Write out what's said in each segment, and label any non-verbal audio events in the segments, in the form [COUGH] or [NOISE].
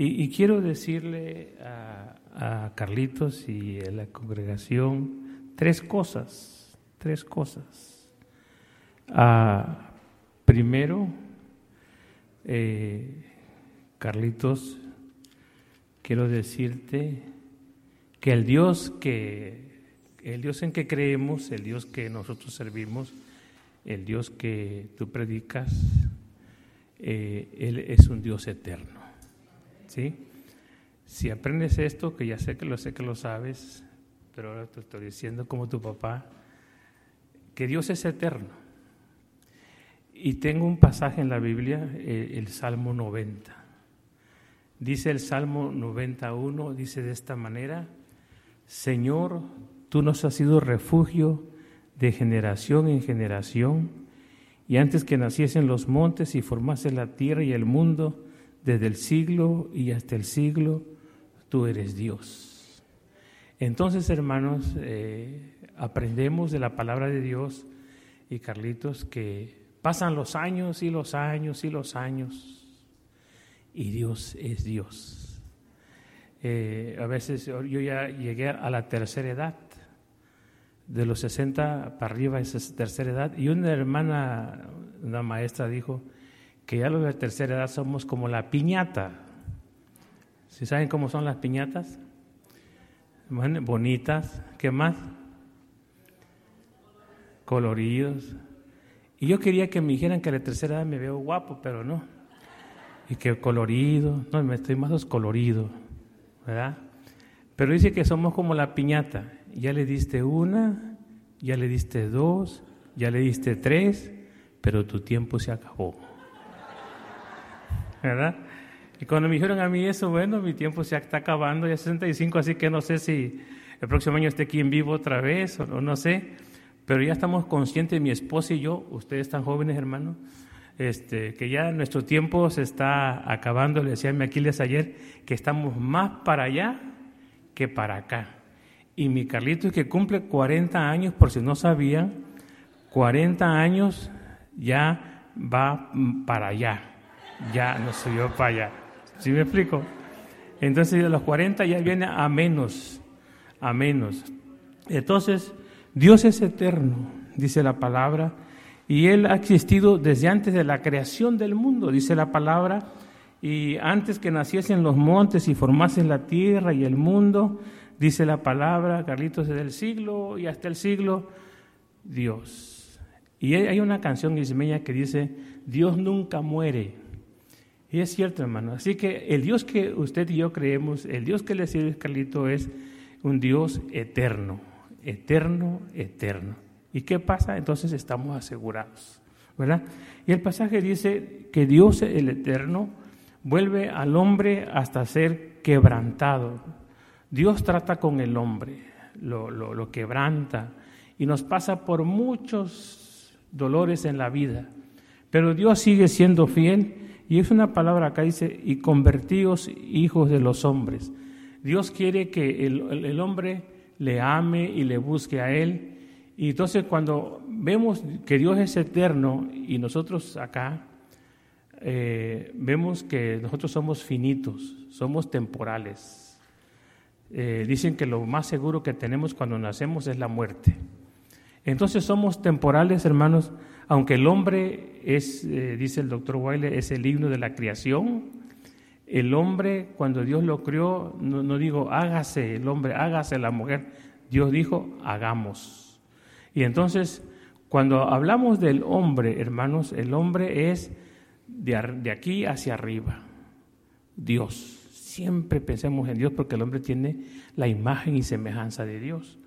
Y, quiero decirle a, Carlitos y a la congregación tres cosas, tres cosas. Ah, primero, eh, Carlitos, quiero decirte que el Dios que el Dios en que creemos, el Dios que nosotros servimos, el Dios que tú predicas, eh, Él es un Dios eterno. ¿Sí? Si aprendes esto, que ya sé que lo sé que lo sabes, pero ahora te estoy diciendo como tu papá, que Dios es eterno. Y tengo un pasaje en la Biblia, el, el Salmo 90. Dice el Salmo 91, dice de esta manera, Señor, tú nos has sido refugio de generación en generación, y antes que naciesen los montes y formase la tierra y el mundo, desde el siglo y hasta el siglo, tú eres Dios. Entonces, hermanos, eh, aprendemos de la palabra de Dios y Carlitos que pasan los años y los años y los años y Dios es Dios. Eh, a veces yo ya llegué a la tercera edad, de los 60 para arriba es tercera edad, y una hermana, una maestra dijo, que ya los de tercera edad somos como la piñata. ¿Sí saben cómo son las piñatas? bonitas, ¿qué más? Coloridos. Y yo quería que me dijeran que a la tercera edad me veo guapo, pero no. Y que colorido, no, me estoy más colorido, ¿verdad? Pero dice que somos como la piñata. Ya le diste una, ya le diste dos, ya le diste tres, pero tu tiempo se acabó. ¿Verdad? Y cuando me dijeron a mí eso, bueno, mi tiempo se está acabando, ya 65, así que no sé si el próximo año esté aquí en vivo otra vez o, no sé, pero ya estamos conscientes, mi esposa y yo, ustedes tan jóvenes, hermanos, este, que ya nuestro tiempo se está acabando, le decía a Aquiles ayer, que estamos más para allá que para acá. Y mi Carlito, que cumple 40 años, por si no sabían, 40 años ya va para allá ya no yo para allá. ¿Sí me explico? Entonces de los 40 ya viene a menos, a menos. Entonces, Dios es eterno, dice la palabra, y Él ha existido desde antes de la creación del mundo, dice la palabra, y antes que naciesen los montes y formasen la tierra y el mundo, dice la palabra, Carlitos, desde el siglo y hasta el siglo, Dios. Y hay una canción ismeña que dice, Dios nunca muere. Y es cierto, hermano. Así que el Dios que usted y yo creemos, el Dios que le sirve Carlito es un Dios eterno, eterno, eterno. ¿Y qué pasa? Entonces estamos asegurados, ¿verdad? Y el pasaje dice que Dios, el eterno, vuelve al hombre hasta ser quebrantado. Dios trata con el hombre, lo, lo, lo quebranta y nos pasa por muchos dolores en la vida. Pero Dios sigue siendo fiel y es una palabra acá dice, y convertíos hijos de los hombres. Dios quiere que el, hombre le ame y le busque a Él. Y entonces cuando vemos que Dios es eterno y nosotros acá eh, vemos que nosotros somos finitos, somos temporales. Eh, dicen que lo más seguro que tenemos cuando nacemos es la muerte. Entonces somos temporales, hermanos, aunque el hombre es, eh, dice el doctor Wiley, es el himno de la creación, el hombre cuando Dios lo creó, no, digo hágase el hombre, hágase la mujer, Dios dijo hagamos. Y entonces, cuando hablamos del hombre, hermanos, el hombre es de, de aquí hacia arriba, Dios. Siempre pensemos en Dios porque el hombre tiene la imagen y semejanza de Dios.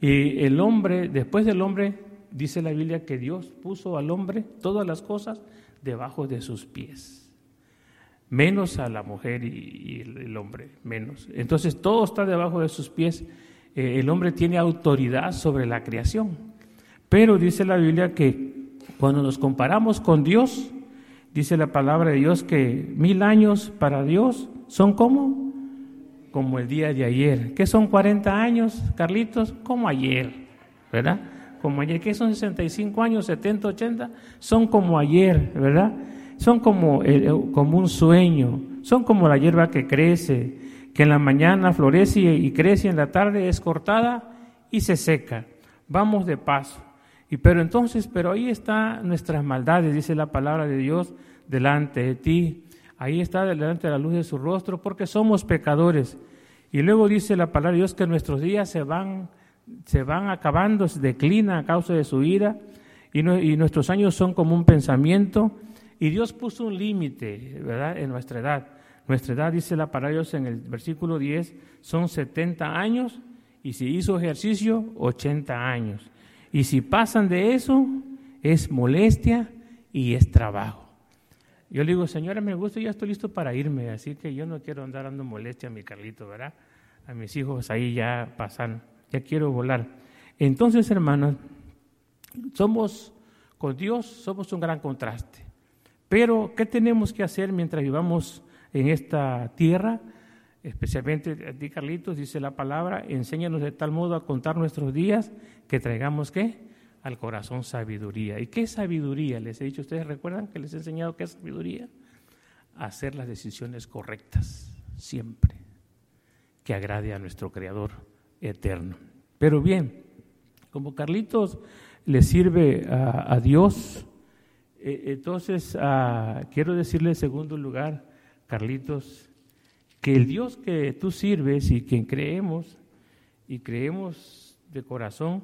Y el hombre, después del hombre, dice la Biblia que Dios puso al hombre todas las cosas debajo de sus pies, menos a la mujer y, el, hombre, menos. Entonces todo está debajo de sus pies. Eh, el hombre tiene autoridad sobre la creación. Pero dice la Biblia que cuando nos comparamos con Dios, dice la palabra de Dios que mil años para Dios son como como el día de ayer. ¿Qué son 40 años, Carlitos? Como ayer, ¿verdad? Como ayer, que son 65 años, 70, 80, son como ayer, ¿verdad? Son como, eh, como un sueño, son como la hierba que crece, que en la mañana florece y crece, en la tarde es cortada y se seca. Vamos de paso. Y pero entonces, pero ahí está nuestras maldades, dice la palabra de Dios, delante de ti. Ahí está delante de la luz de su rostro, porque somos pecadores. Y luego dice la palabra de Dios que nuestros días se van, se van acabando, se declina a causa de su ira, y, y nuestros años son como un pensamiento. Y Dios puso un límite, ¿verdad?, en nuestra edad. Nuestra edad, dice la palabra en el versículo 10, son 70 años y si hizo ejercicio, 80 años. Y si pasan de eso, es molestia y es trabajo. Yo le digo, señora, me gusta, ya estoy listo para irme, así que yo no quiero andar dando molestia a mi Carlito, ¿verdad? A mis hijos ahí ya pasan, ya quiero volar. Entonces, hermanos, somos, con Dios somos un gran contraste. Pero, ¿qué tenemos que hacer mientras vivamos en esta tierra, especialmente a ti, Carlitos, dice la palabra, enséñanos de tal modo a contar nuestros días que traigamos qué? Al corazón sabiduría. ¿Y qué sabiduría? Les he dicho, ¿ustedes recuerdan que les he enseñado qué es sabiduría? Hacer las decisiones correctas, siempre, que agrade a nuestro Creador eterno. Pero bien, como Carlitos le sirve a, Dios, eh, entonces ah, quiero decirle en segundo lugar, Carlitos, que el Dios que tú sirves y quien creemos, y creemos de corazón,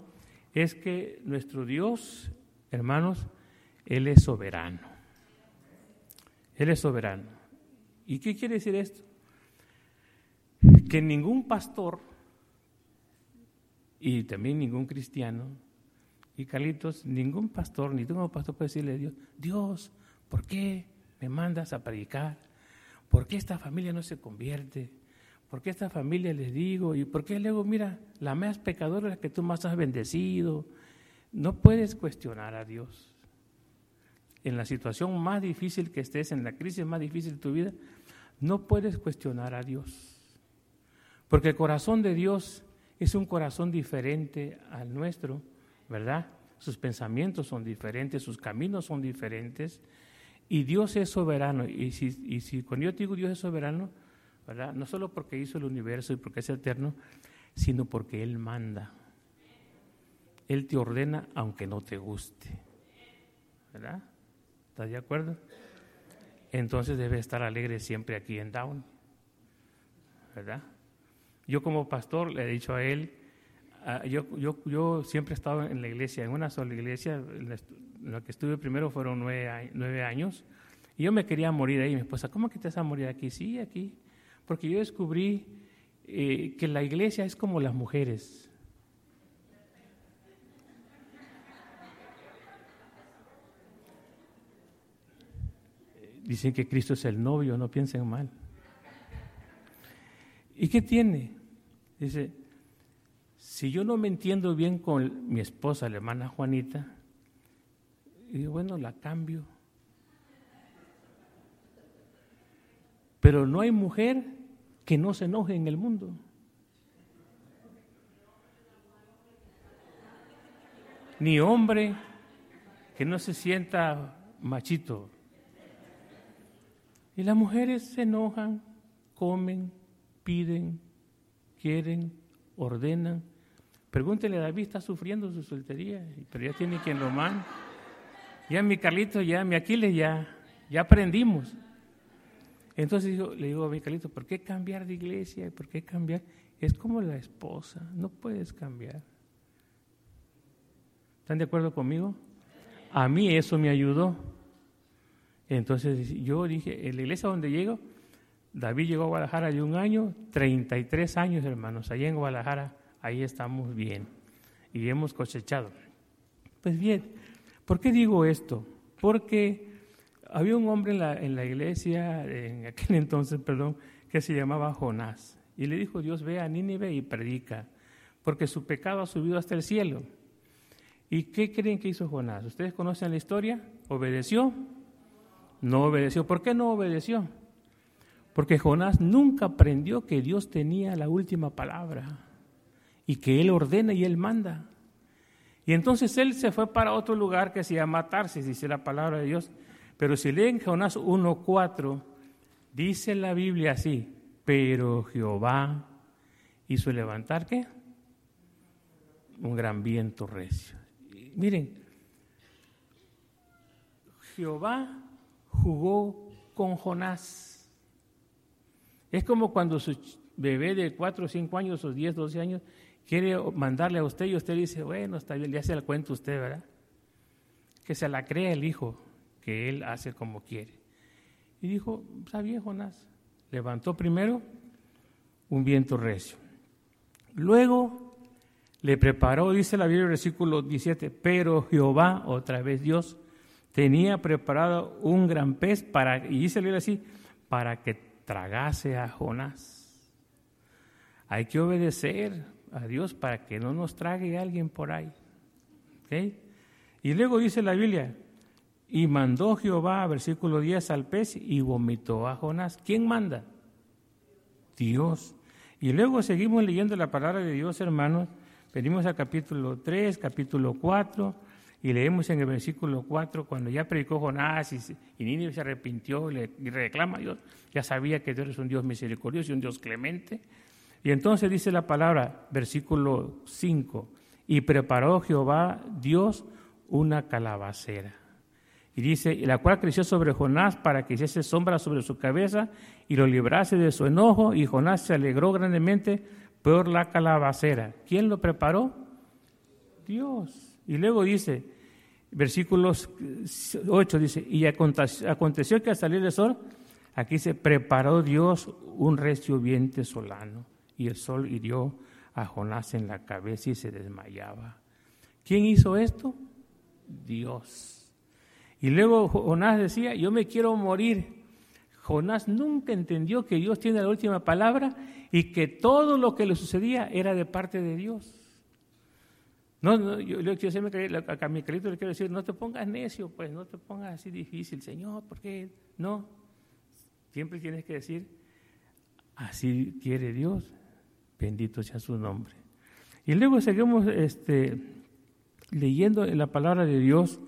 es que nuestro Dios, hermanos, Él es soberano. Él es soberano. ¿Y qué quiere decir esto? Que ningún pastor y también ningún cristiano, y Carlitos, ningún pastor, ni tú como pastor puede decirle a Dios, Dios, ¿por qué me mandas a predicar? ¿por qué esta familia no se convierte? ¿Por qué esta familia les digo? ¿Y por qué luego, mira, la más pecadora la que tú más has bendecido? No puedes cuestionar a Dios. En la situación más difícil que estés, en la crisis más difícil de tu vida, no puedes cuestionar a Dios. Porque el corazón de Dios es un corazón diferente al nuestro, ¿verdad? Sus pensamientos son diferentes, sus caminos son diferentes. Y Dios es soberano. Y si, y si cuando yo digo Dios es soberano, ¿verdad? No solo porque hizo el universo y porque es eterno, sino porque Él manda. Él te ordena aunque no te guste. ¿Verdad? ¿Estás de acuerdo? Entonces debe estar alegre siempre aquí en Down. ¿Verdad? Yo como pastor le he dicho a él, yo, yo, yo siempre he estado en la iglesia, en una sola iglesia, lo que estuve primero fueron nueve, años, y yo me quería morir ahí. Mi esposa, ¿cómo que te vas a morir aquí? Sí, aquí. Porque yo descubrí eh, que la iglesia es como las mujeres. Dicen que Cristo es el novio, no piensen mal. ¿Y qué tiene? Dice, si yo no me entiendo bien con mi esposa, la hermana Juanita, y digo, bueno, la cambio. Pero no hay mujer que no se enoje en el mundo. Ni hombre que no se sienta machito. Y las mujeres se enojan, comen, piden, quieren, ordenan. Pregúntele a David, está sufriendo su soltería, pero ya tiene quien lo manda. Ya mi Carlito, ya mi Aquiles, ya, ya aprendimos. Entonces le digo a mi Carlito, ¿por qué cambiar de iglesia? ¿Por qué cambiar? Es como la esposa, no puedes cambiar. ¿Están de acuerdo conmigo? A mí eso me ayudó. Entonces yo dije, en la iglesia donde llego, David llegó a Guadalajara de un año, 33 años hermanos, allá en Guadalajara, ahí estamos bien y hemos cosechado. Pues bien, ¿Por qué digo esto? Porque había un hombre en la, en la iglesia, en aquel [LAUGHS] entonces, perdón, que se llamaba Jonás. Y le dijo Dios, ve a Nínive y predica, porque su pecado ha subido hasta el cielo. ¿Y qué creen que hizo Jonás? ¿Ustedes conocen la historia? ¿Obedeció? No obedeció. ¿Por qué no obedeció? Porque Jonás nunca aprendió que Dios tenía la última palabra y que Él ordena y Él manda. Y entonces él se fue para otro lugar que se llama Tarsis, dice la palabra de Dios. Pero si leen Jonás 1.4, Dice la Biblia así, pero Jehová hizo levantar qué? Un gran viento recio. miren, Jehová jugó con Jonás. Es como cuando su bebé de 4 o 5 años o 10, 12 años quiere mandarle a usted y usted dice, bueno, está bien, ya se la cuenta usted, ¿verdad? Que se la crea el hijo, que él hace como quiere. Y dijo, está bien, Jonás. Levantó primero un viento recio. Luego le preparó, dice la Biblia, versículo 17, pero Jehová, otra vez Dios, tenía preparado un gran pez para, y dice así, para que tragase a Jonás. Hay que obedecer a Dios para que no nos trague alguien por ahí. Y luego dice la Biblia, y mandó Jehová, versículo 10, al pez y vomitó a Jonás. ¿Quién manda? Dios. Y luego seguimos leyendo la palabra de Dios, hermanos. Venimos al capítulo 3, capítulo 4, y leemos en el versículo 4, cuando ya predicó Jonás y, y Nínive se arrepintió y, le, reclama a Dios, ya sabía que Dios es un Dios misericordioso y un Dios clemente. Y entonces dice la palabra, versículo 5, y preparó Jehová Dios una calabacera. Y dice, la cual creció sobre Jonás para que hiciese sombra sobre su cabeza y lo librase de su enojo, y Jonás se alegró grandemente por la calabacera. ¿Quién lo preparó? Dios. Y luego dice, versículos 8 dice, y aconteció que al salir el sol, aquí se preparó Dios un recio viento solano, y el sol hirió a Jonás en la cabeza y se desmayaba. ¿Quién hizo esto? Dios. Y luego Jonás decía, yo me quiero morir. Jonás nunca entendió que Dios tiene la última palabra y que todo lo que le sucedía era de parte de Dios. No, no yo, yo, yo a mi querido le quiero decir, no te pongas necio, pues no te pongas así difícil, Señor, ¿por qué? No, siempre tienes que decir, así quiere Dios, bendito sea su nombre. Y luego seguimos este, leyendo en la palabra de Dios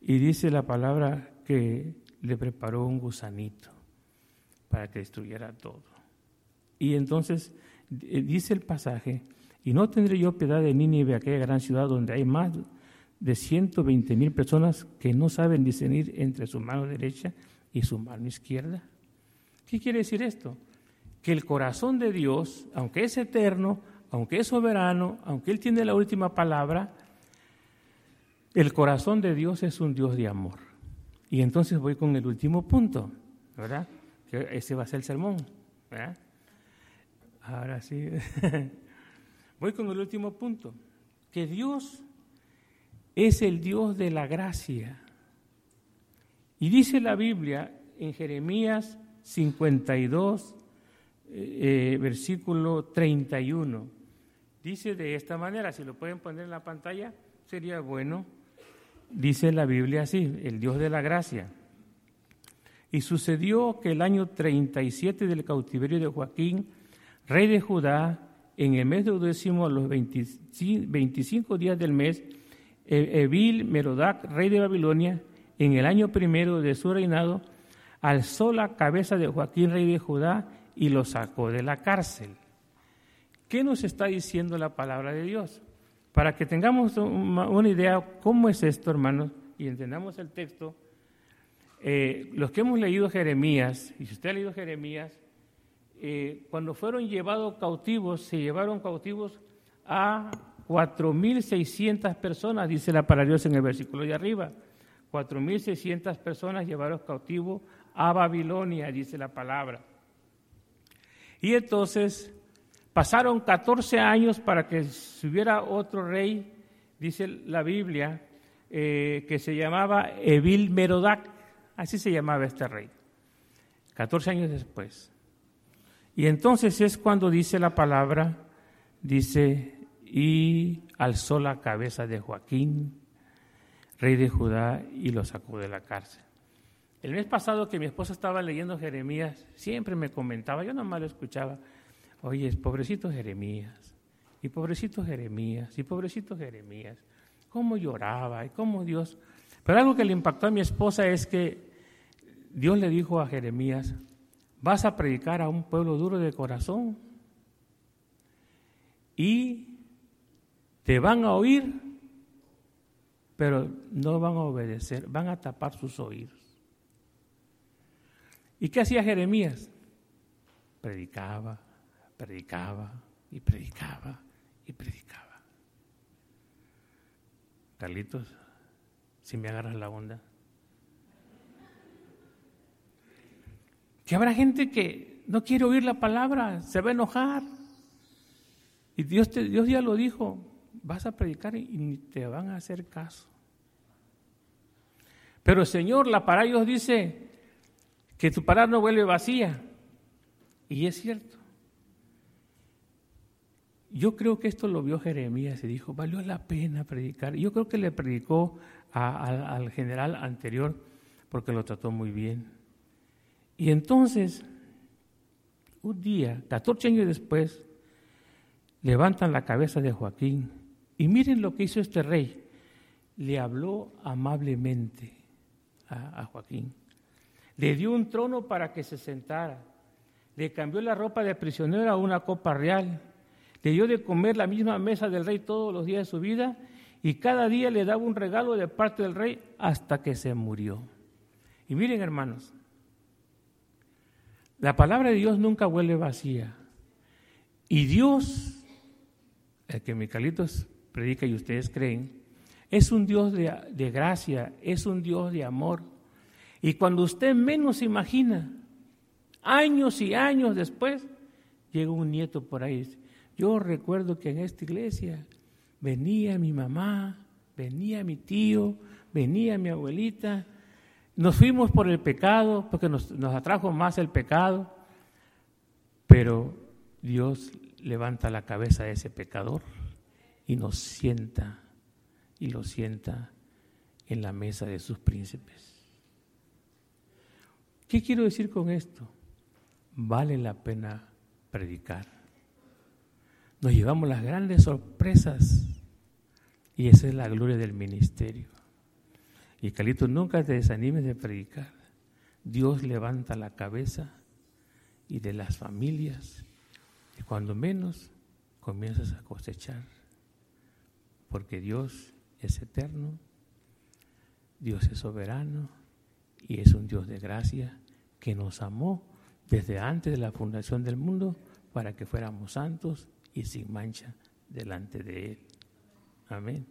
y dice la palabra que le preparó un gusanito para que destruyera todo. Y entonces eh, dice el pasaje, y no tendré yo piedad de Nínive, aquella gran ciudad donde hay más de 120 mil personas que no saben discernir entre su mano derecha y su mano izquierda. ¿Qué quiere decir esto? Que el corazón de Dios, aunque es eterno, aunque es soberano, aunque Él tiene la última palabra, el corazón de Dios es un Dios de amor. Y entonces voy con el último punto, ¿verdad? Ese va a ser el sermón. Ahora sí. [LAUGHS] voy con el último punto. Que Dios es el Dios de la gracia. Y dice la Biblia en Jeremías 52, eh, eh, versículo 31. Dice de esta manera, si lo pueden poner en la pantalla, sería bueno dice la Biblia así, el Dios de la gracia. Y sucedió que el año 37 del cautiverio de Joaquín, rey de Judá, en el mes de décimo, a los 25 días del mes, e-, Evil Merodac, rey de Babilonia, en el año primero de su reinado, alzó la cabeza de Joaquín, rey de Judá, y lo sacó de la cárcel. ¿Qué nos está diciendo la palabra de Dios? Para que tengamos una idea cómo es esto, hermanos, y entendamos el texto, eh, los que hemos leído Jeremías, y si usted ha leído Jeremías, cuando fueron llevados cautivos, se llevaron cautivos a 4.600 personas, dice la palabra en el versículo de arriba. 4.600 personas llevaron cautivos a Babilonia, dice la palabra. Y entonces Pasaron 14 años para que hubiera otro rey, dice la Biblia, eh, que se llamaba Evil Merodac, así se llamaba este rey. 14 años después. Y entonces es cuando dice la palabra, dice, y alzó la cabeza de Joaquín, rey de Judá, y lo sacó de la cárcel. El mes pasado que mi esposa estaba leyendo Jeremías, siempre me comentaba, yo nomás lo escuchaba, Oye, pobrecito Jeremías, y pobrecito Jeremías, y pobrecito Jeremías, cómo lloraba y cómo Dios... Pero algo que le impactó a mi esposa es que Dios le dijo a Jeremías, vas a predicar a un pueblo duro de corazón y te van a oír, pero no van a obedecer, van a tapar sus oídos. ¿Y qué hacía Jeremías? Predicaba, predicaba y predicaba y predicaba. Carlitos, si me agarras la onda. Que habrá gente que no quiere oír la palabra, se va a enojar. Y Dios, te, Dios ya lo dijo, vas a predicar y ni te van a hacer caso. Pero Señor, la para Dios dice que tu palabra no vuelve vacía. Y es cierto. Yo creo que esto lo vio Jeremías y dijo, valió la pena predicar. Yo creo que le predicó al general anterior porque lo trató muy bien. Y entonces, un día, 14 años después, levantan la cabeza de Joaquín y miren lo que hizo este rey. Le habló amablemente a, a Joaquín. Le dio un trono para que se sentara. Le cambió la ropa de prisionero a una copa real. Le dio de comer la misma mesa del rey todos los días de su vida y cada día le daba un regalo de parte del rey hasta que se murió. Y miren hermanos, la palabra de Dios nunca vuelve vacía. Y Dios, el que Micalitos predica y ustedes creen, es un Dios de, gracia, es un Dios de amor. Y cuando usted menos imagina, años y años después, llega un nieto por ahí. Yo recuerdo que en esta iglesia venía mi mamá, venía mi tío, venía mi abuelita, nos fuimos por el pecado, porque nos, atrajo más el pecado, pero Dios levanta la cabeza de ese pecador y nos sienta y lo sienta en la mesa de sus príncipes. ¿Qué quiero decir con esto? Vale la pena predicar. Nos llevamos las grandes sorpresas y esa es la gloria del ministerio. Y Calito, nunca te desanimes de predicar. Dios levanta la cabeza y de las familias, y cuando menos comienzas a cosechar, porque Dios es eterno, Dios es soberano y es un Dios de gracia que nos amó desde antes de la fundación del mundo para que fuéramos santos y sin mancha delante de Él. Amén.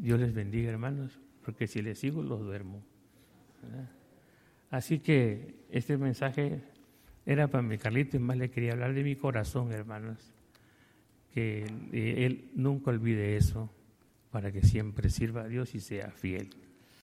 Dios les bendiga, hermanos porque si le sigo los duermo. Así que este mensaje era para mi Carlito y más le quería hablar de mi corazón, hermanos. Que él nunca olvide eso para que siempre sirva a Dios y sea fiel.